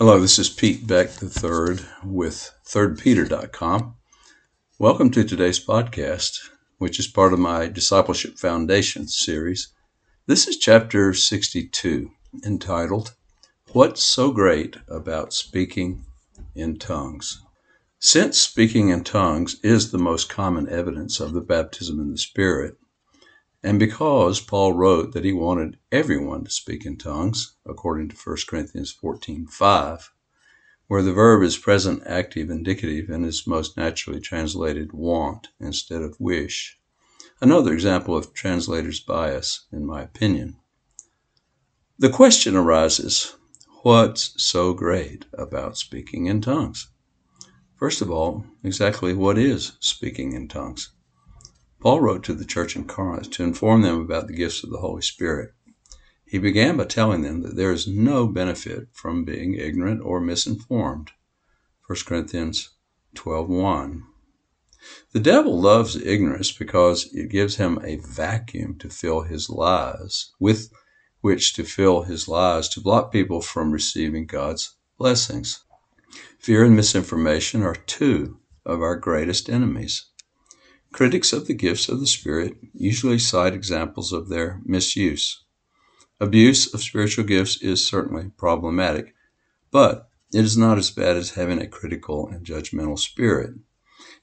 Hello, this is Pete Beck III with thirdpeter.com. Welcome to today's podcast, which is part of my Discipleship Foundation series. This is chapter 62, entitled, What's So Great About Speaking in Tongues? Since speaking in tongues is the most common evidence of the baptism in the Spirit, and because Paul wrote that he wanted everyone to speak in tongues, according to 1 Corinthians 14:5, where the verb is present active indicative and is most naturally translated want instead of wish. Another example of translator's bias, in my opinion. The question arises what's so great about speaking in tongues? First of all, exactly what is speaking in tongues? Paul wrote to the church in Corinth to inform them about the gifts of the Holy Spirit. He began by telling them that there is no benefit from being ignorant or misinformed. 1 Corinthians 12:1. The devil loves ignorance because it gives him a vacuum to fill his lies, with which to fill his lies to block people from receiving God's blessings. Fear and misinformation are two of our greatest enemies. Critics of the gifts of the Spirit usually cite examples of their misuse. Abuse of spiritual gifts is certainly problematic, but it is not as bad as having a critical and judgmental spirit.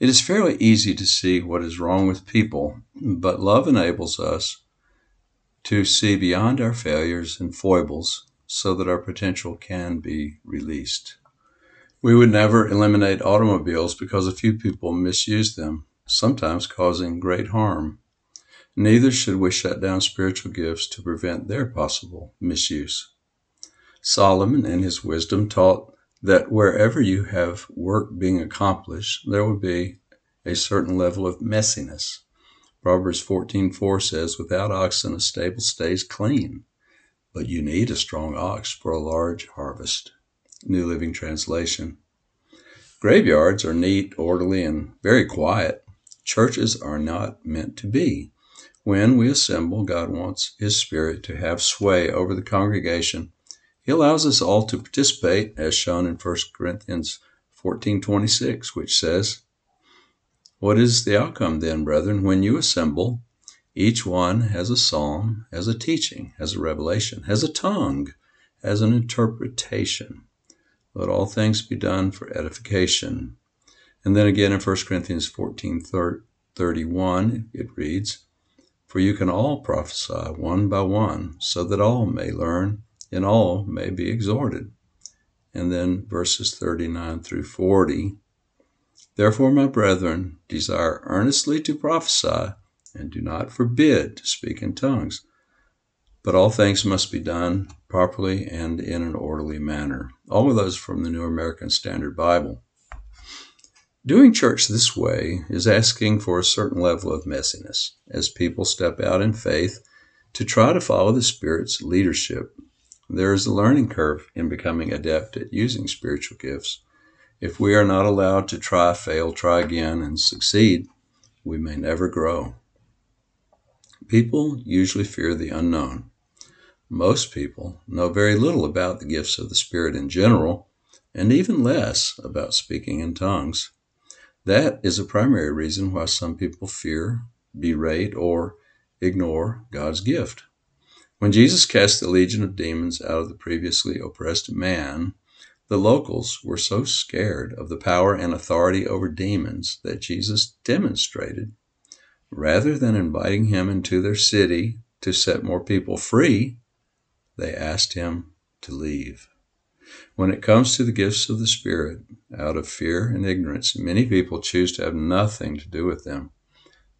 It is fairly easy to see what is wrong with people, but love enables us to see beyond our failures and foibles so that our potential can be released. We would never eliminate automobiles because a few people misuse them sometimes causing great harm. Neither should we shut down spiritual gifts to prevent their possible misuse. Solomon, in his wisdom, taught that wherever you have work being accomplished, there will be a certain level of messiness. Proverbs 14:4 says, "Without oxen a stable stays clean, but you need a strong ox for a large harvest." New Living Translation. Graveyards are neat, orderly, and very quiet. Churches are not meant to be. When we assemble, God wants His Spirit to have sway over the congregation. He allows us all to participate, as shown in 1 Corinthians 14:26, which says, "What is the outcome then, brethren, when you assemble? Each one has a psalm, has a teaching, has a revelation, has a tongue, has an interpretation. Let all things be done for edification." And then again in 1 Corinthians 14 31, it reads, For you can all prophesy one by one, so that all may learn and all may be exhorted. And then verses 39 through 40. Therefore, my brethren, desire earnestly to prophesy, and do not forbid to speak in tongues. But all things must be done properly and in an orderly manner. All of those from the New American Standard Bible. Doing church this way is asking for a certain level of messiness as people step out in faith to try to follow the Spirit's leadership. There is a learning curve in becoming adept at using spiritual gifts. If we are not allowed to try, fail, try again, and succeed, we may never grow. People usually fear the unknown. Most people know very little about the gifts of the Spirit in general, and even less about speaking in tongues. That is a primary reason why some people fear, berate, or ignore God's gift. When Jesus cast the legion of demons out of the previously oppressed man, the locals were so scared of the power and authority over demons that Jesus demonstrated. Rather than inviting him into their city to set more people free, they asked him to leave. When it comes to the gifts of the Spirit, out of fear and ignorance, many people choose to have nothing to do with them,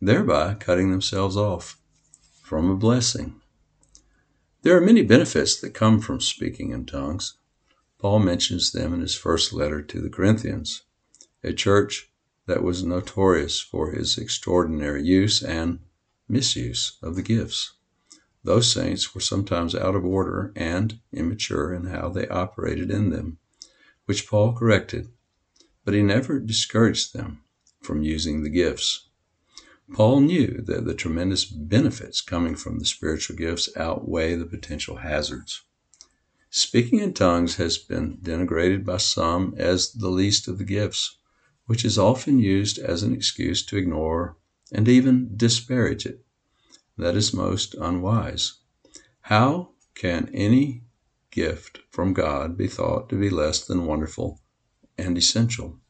thereby cutting themselves off from a blessing. There are many benefits that come from speaking in tongues. Paul mentions them in his first letter to the Corinthians, a church that was notorious for his extraordinary use and misuse of the gifts. Those saints were sometimes out of order and immature in how they operated in them, which Paul corrected, but he never discouraged them from using the gifts. Paul knew that the tremendous benefits coming from the spiritual gifts outweigh the potential hazards. Speaking in tongues has been denigrated by some as the least of the gifts, which is often used as an excuse to ignore and even disparage it. That is most unwise. How can any gift from God be thought to be less than wonderful and essential?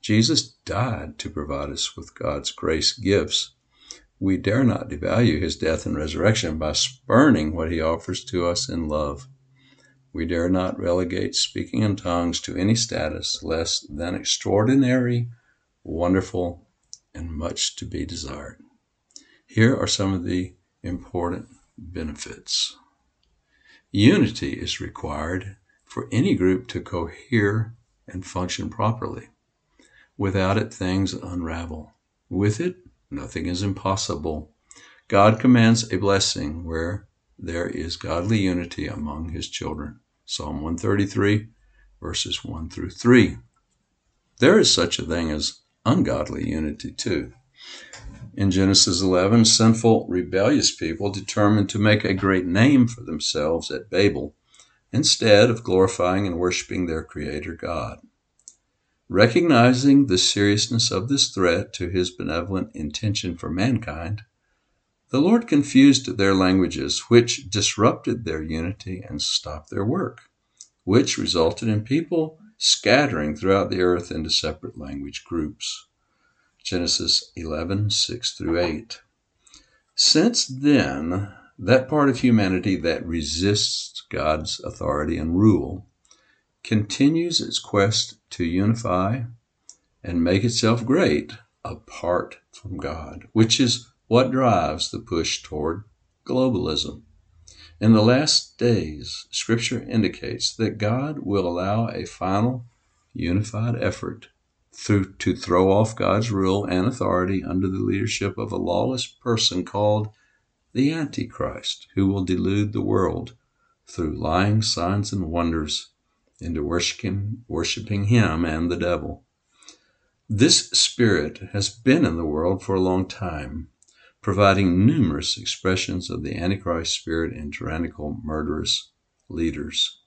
Jesus died to provide us with God's grace gifts. We dare not devalue his death and resurrection by spurning what he offers to us in love. We dare not relegate speaking in tongues to any status less than extraordinary, wonderful, and much to be desired. Here are some of the important benefits. Unity is required for any group to cohere and function properly. Without it, things unravel. With it, nothing is impossible. God commands a blessing where there is godly unity among his children. Psalm 133, verses 1 through 3. There is such a thing as ungodly unity, too. In Genesis 11, sinful, rebellious people determined to make a great name for themselves at Babel instead of glorifying and worshiping their Creator God. Recognizing the seriousness of this threat to his benevolent intention for mankind, the Lord confused their languages, which disrupted their unity and stopped their work, which resulted in people scattering throughout the earth into separate language groups. Genesis 11, 6 through 8. Since then, that part of humanity that resists God's authority and rule continues its quest to unify and make itself great apart from God, which is what drives the push toward globalism? In the last days, Scripture indicates that God will allow a final unified effort through, to throw off God's rule and authority under the leadership of a lawless person called the Antichrist, who will delude the world through lying signs and wonders into worshiping, worshiping him and the devil. This spirit has been in the world for a long time providing numerous expressions of the Antichrist spirit in tyrannical, murderous leaders.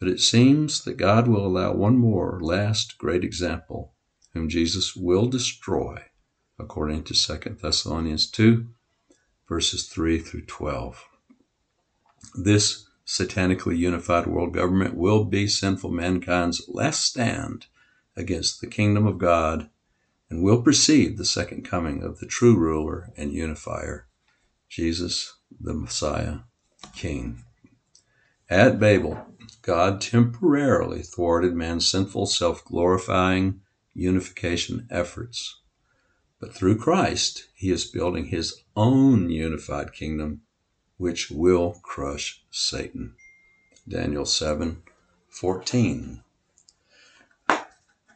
But it seems that God will allow one more last great example, whom Jesus will destroy, according to 2 Thessalonians 2, verses 3 through 12. This satanically unified world government will be sinful mankind's last stand against the kingdom of God and will precede the second coming of the true ruler and unifier, Jesus, the Messiah, King. At Babel, God temporarily thwarted man's sinful, self glorifying unification efforts. But through Christ, he is building his own unified kingdom, which will crush Satan. Daniel 7 14.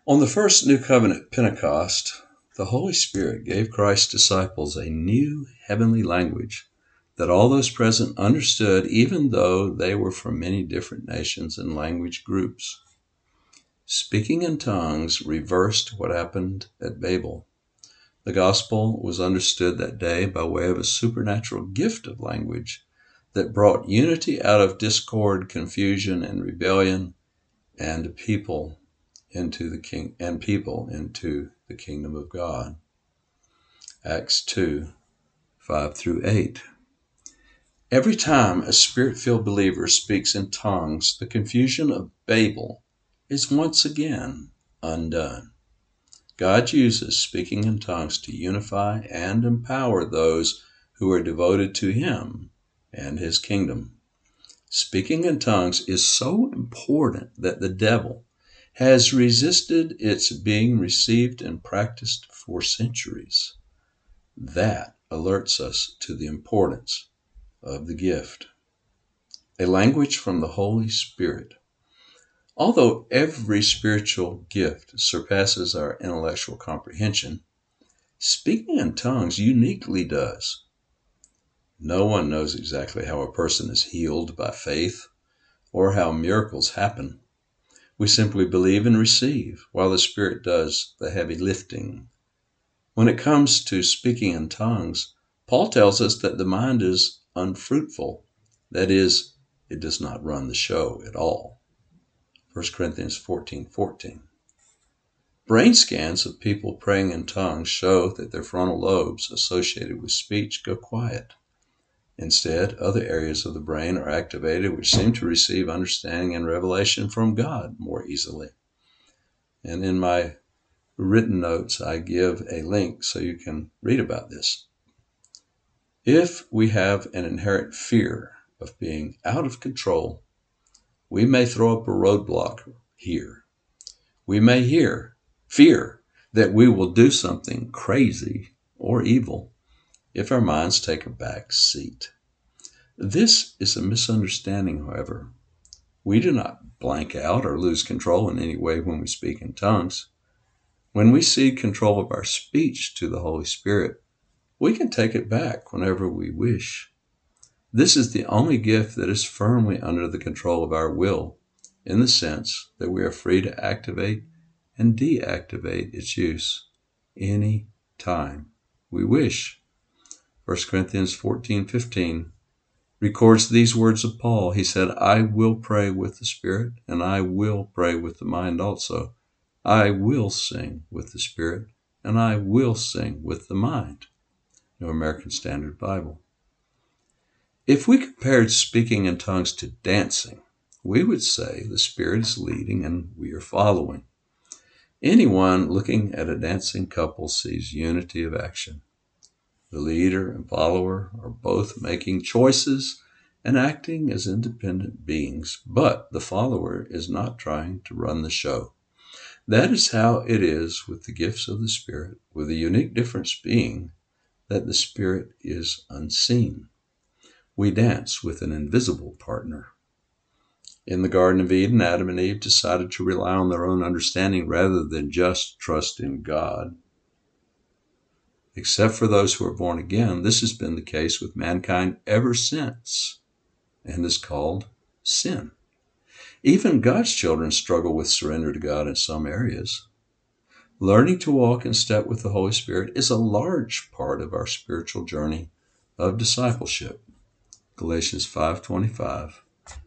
On the first New Covenant Pentecost, the Holy Spirit gave Christ's disciples a new heavenly language that all those present understood, even though they were from many different nations and language groups. Speaking in tongues reversed what happened at Babel. The gospel was understood that day by way of a supernatural gift of language that brought unity out of discord, confusion, and rebellion, and people into the king and people into the kingdom of God. Acts 2 5 through 8. Every time a spirit filled believer speaks in tongues, the confusion of Babel is once again undone. God uses speaking in tongues to unify and empower those who are devoted to Him and His kingdom. Speaking in tongues is so important that the devil has resisted its being received and practiced for centuries. That alerts us to the importance of the gift. A language from the Holy Spirit. Although every spiritual gift surpasses our intellectual comprehension, speaking in tongues uniquely does. No one knows exactly how a person is healed by faith or how miracles happen. We simply believe and receive, while the Spirit does the heavy lifting. When it comes to speaking in tongues, Paul tells us that the mind is unfruitful, that is, it does not run the show at all. 1 Corinthians 14 14. Brain scans of people praying in tongues show that their frontal lobes associated with speech go quiet. Instead, other areas of the brain are activated which seem to receive understanding and revelation from God more easily. And in my written notes, I give a link so you can read about this. If we have an inherent fear of being out of control, we may throw up a roadblock here. We may hear, fear that we will do something crazy or evil if our minds take a back seat. This is a misunderstanding, however. We do not blank out or lose control in any way when we speak in tongues. When we cede control of our speech to the Holy Spirit, we can take it back whenever we wish. This is the only gift that is firmly under the control of our will, in the sense that we are free to activate and deactivate its use any time we wish. 1 Corinthians 14:15 records these words of Paul. He said, "I will pray with the spirit, and I will pray with the mind also. I will sing with the spirit, and I will sing with the mind." New American Standard Bible. If we compared speaking in tongues to dancing, we would say the Spirit is leading and we are following. Anyone looking at a dancing couple sees unity of action. The leader and follower are both making choices and acting as independent beings, but the follower is not trying to run the show. That is how it is with the gifts of the Spirit, with the unique difference being that the Spirit is unseen. We dance with an invisible partner. In the Garden of Eden, Adam and Eve decided to rely on their own understanding rather than just trust in God. Except for those who are born again, this has been the case with mankind ever since and is called sin. Even God's children struggle with surrender to God in some areas. Learning to walk in step with the Holy Spirit is a large part of our spiritual journey of discipleship. Galatians 5:25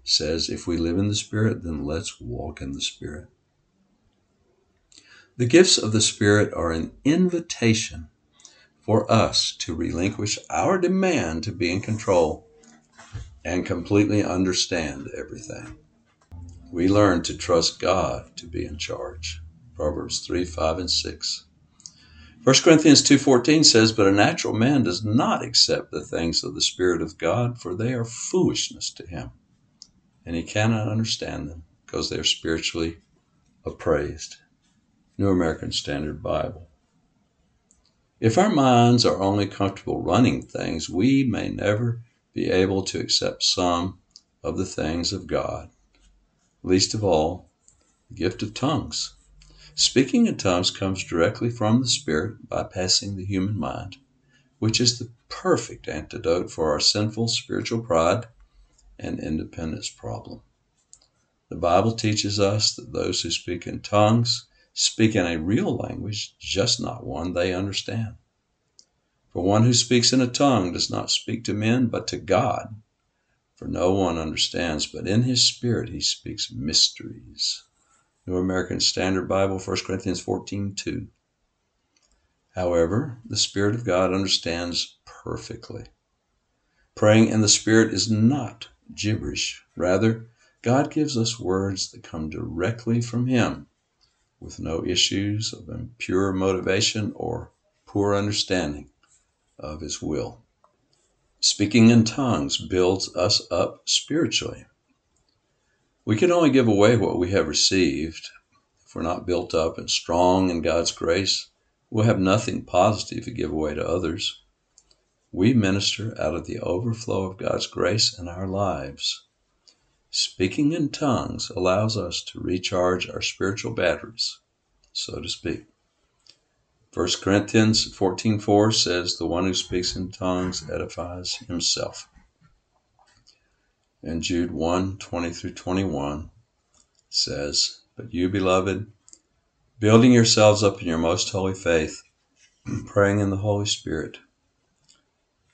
says, If we live in the Spirit, then let's walk in the Spirit. The gifts of the Spirit are an invitation for us to relinquish our demand to be in control and completely understand everything. We learn to trust God to be in charge. Proverbs 3, 5, and 6. 1 Corinthians 2.14 says, But a natural man does not accept the things of the Spirit of God, for they are foolishness to him and he cannot understand them because they are spiritually appraised. New American Standard Bible. If our minds are only comfortable running things, we may never be able to accept some of the things of God, least of all, the gift of tongues. Speaking in tongues comes directly from the Spirit, bypassing the human mind, which is the perfect antidote for our sinful spiritual pride and independence problem. The Bible teaches us that those who speak in tongues speak in a real language, just not one they understand. For one who speaks in a tongue does not speak to men, but to God. For no one understands, but in his spirit he speaks mysteries. New American Standard Bible, 1 Corinthians 14 2. However, the Spirit of God understands perfectly. Praying in the Spirit is not gibberish. Rather, God gives us words that come directly from Him with no issues of impure motivation or poor understanding of His will. Speaking in tongues builds us up spiritually. We can only give away what we have received. If we're not built up and strong in God's grace, we'll have nothing positive to give away to others. We minister out of the overflow of God's grace in our lives. Speaking in tongues allows us to recharge our spiritual batteries, so to speak. 1 Corinthians 14:4 says, "The one who speaks in tongues edifies himself." And Jude 1:20 through 21 says, "But you, beloved, building yourselves up in your most holy faith, praying in the Holy Spirit,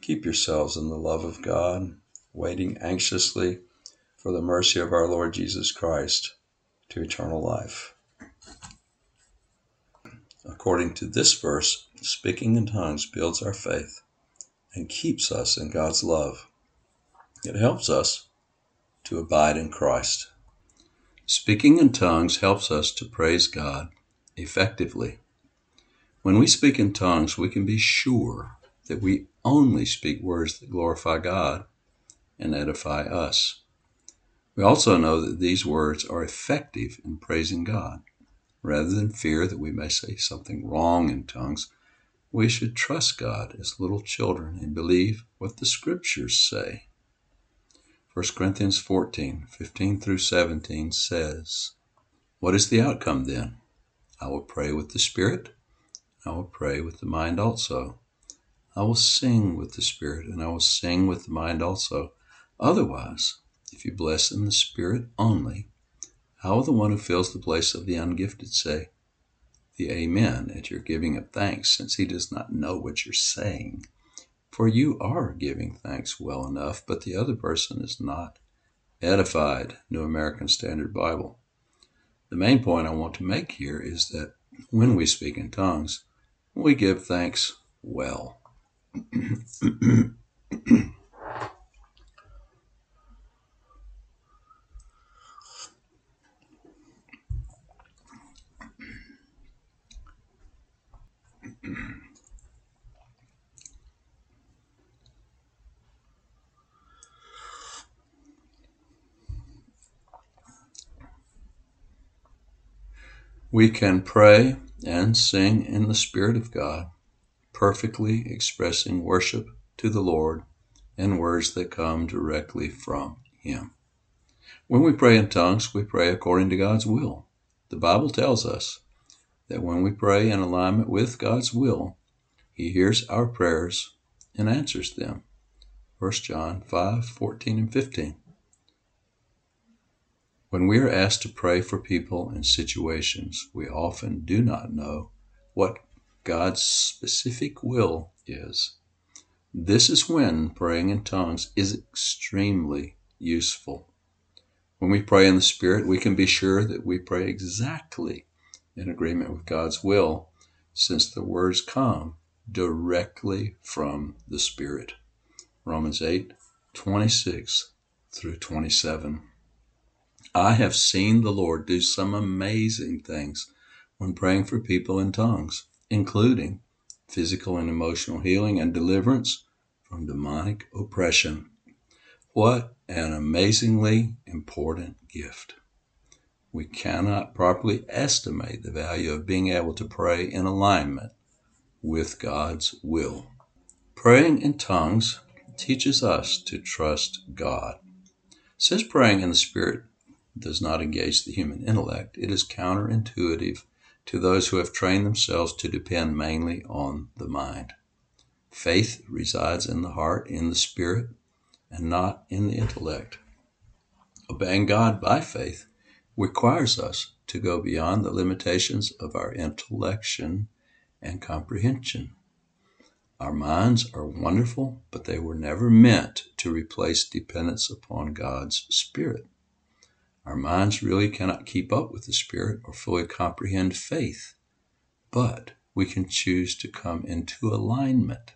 Keep yourselves in the love of God, waiting anxiously for the mercy of our Lord Jesus Christ to eternal life. According to this verse, speaking in tongues builds our faith and keeps us in God's love. It helps us to abide in Christ. Speaking in tongues helps us to praise God effectively. When we speak in tongues, we can be sure that we only speak words that glorify God and edify us. We also know that these words are effective in praising God. Rather than fear that we may say something wrong in tongues, we should trust God as little children and believe what the scriptures say. 1 Corinthians 14 15 through 17 says, What is the outcome then? I will pray with the Spirit, I will pray with the mind also. I will sing with the Spirit, and I will sing with the mind also. Otherwise, if you bless in the Spirit only, how will the one who fills the place of the ungifted say, the Amen at your giving of thanks, since he does not know what you're saying? For you are giving thanks well enough, but the other person is not. Edified, New American Standard Bible. The main point I want to make here is that when we speak in tongues, we give thanks well. We can pray and sing in the Spirit of God, perfectly expressing worship to the Lord in words that come directly from Him. When we pray in tongues, we pray according to God's will. The Bible tells us that when we pray in alignment with God's will, He hears our prayers and answers them. 1 John 5 14 and 15. When we are asked to pray for people in situations, we often do not know what God's specific will is. This is when praying in tongues is extremely useful. When we pray in the Spirit, we can be sure that we pray exactly in agreement with God's will, since the words come directly from the Spirit. Romans 8 26 through 27. I have seen the Lord do some amazing things when praying for people in tongues, including physical and emotional healing and deliverance from demonic oppression. What an amazingly important gift. We cannot properly estimate the value of being able to pray in alignment with God's will. Praying in tongues teaches us to trust God. Since praying in the Spirit does not engage the human intellect, it is counterintuitive to those who have trained themselves to depend mainly on the mind. Faith resides in the heart, in the spirit, and not in the intellect. Obeying God by faith requires us to go beyond the limitations of our intellection and comprehension. Our minds are wonderful, but they were never meant to replace dependence upon God's Spirit. Our minds really cannot keep up with the Spirit or fully comprehend faith, but we can choose to come into alignment.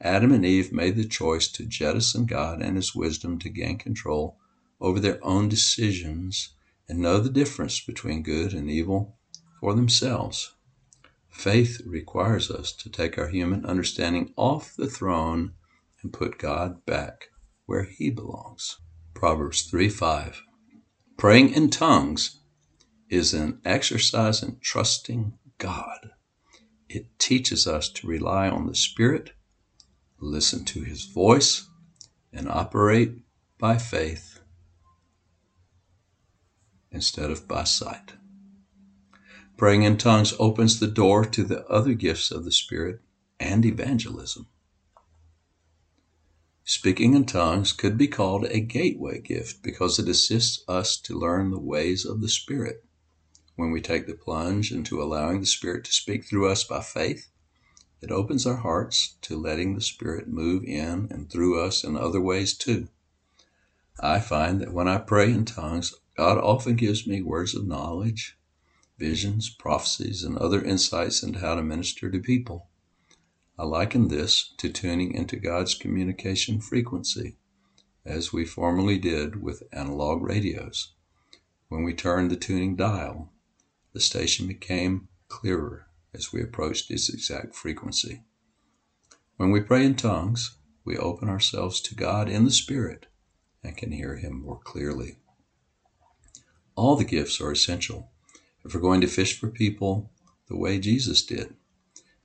Adam and Eve made the choice to jettison God and His wisdom to gain control over their own decisions and know the difference between good and evil for themselves. Faith requires us to take our human understanding off the throne and put God back where He belongs. Proverbs 3 5. Praying in tongues is an exercise in trusting God. It teaches us to rely on the Spirit, listen to His voice, and operate by faith instead of by sight. Praying in tongues opens the door to the other gifts of the Spirit and evangelism. Speaking in tongues could be called a gateway gift because it assists us to learn the ways of the Spirit. When we take the plunge into allowing the Spirit to speak through us by faith, it opens our hearts to letting the Spirit move in and through us in other ways too. I find that when I pray in tongues, God often gives me words of knowledge, visions, prophecies, and other insights into how to minister to people. I liken this to tuning into God's communication frequency, as we formerly did with analog radios. When we turned the tuning dial, the station became clearer as we approached its exact frequency. When we pray in tongues, we open ourselves to God in the Spirit and can hear Him more clearly. All the gifts are essential if we're going to fish for people the way Jesus did.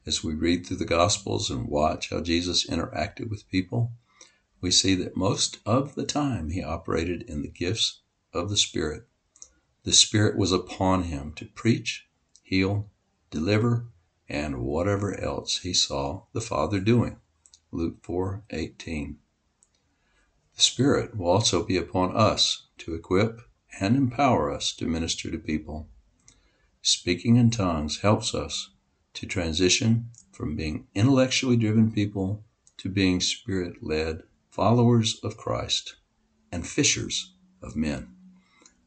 As we read through the Gospels and watch how Jesus interacted with people, we see that most of the time he operated in the gifts of the Spirit. The Spirit was upon him to preach, heal, deliver, and whatever else he saw the Father doing. Luke 4:18. The Spirit will also be upon us to equip and empower us to minister to people. Speaking in tongues helps us to transition from being intellectually driven people to being spirit led followers of Christ and fishers of men.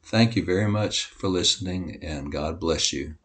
Thank you very much for listening, and God bless you.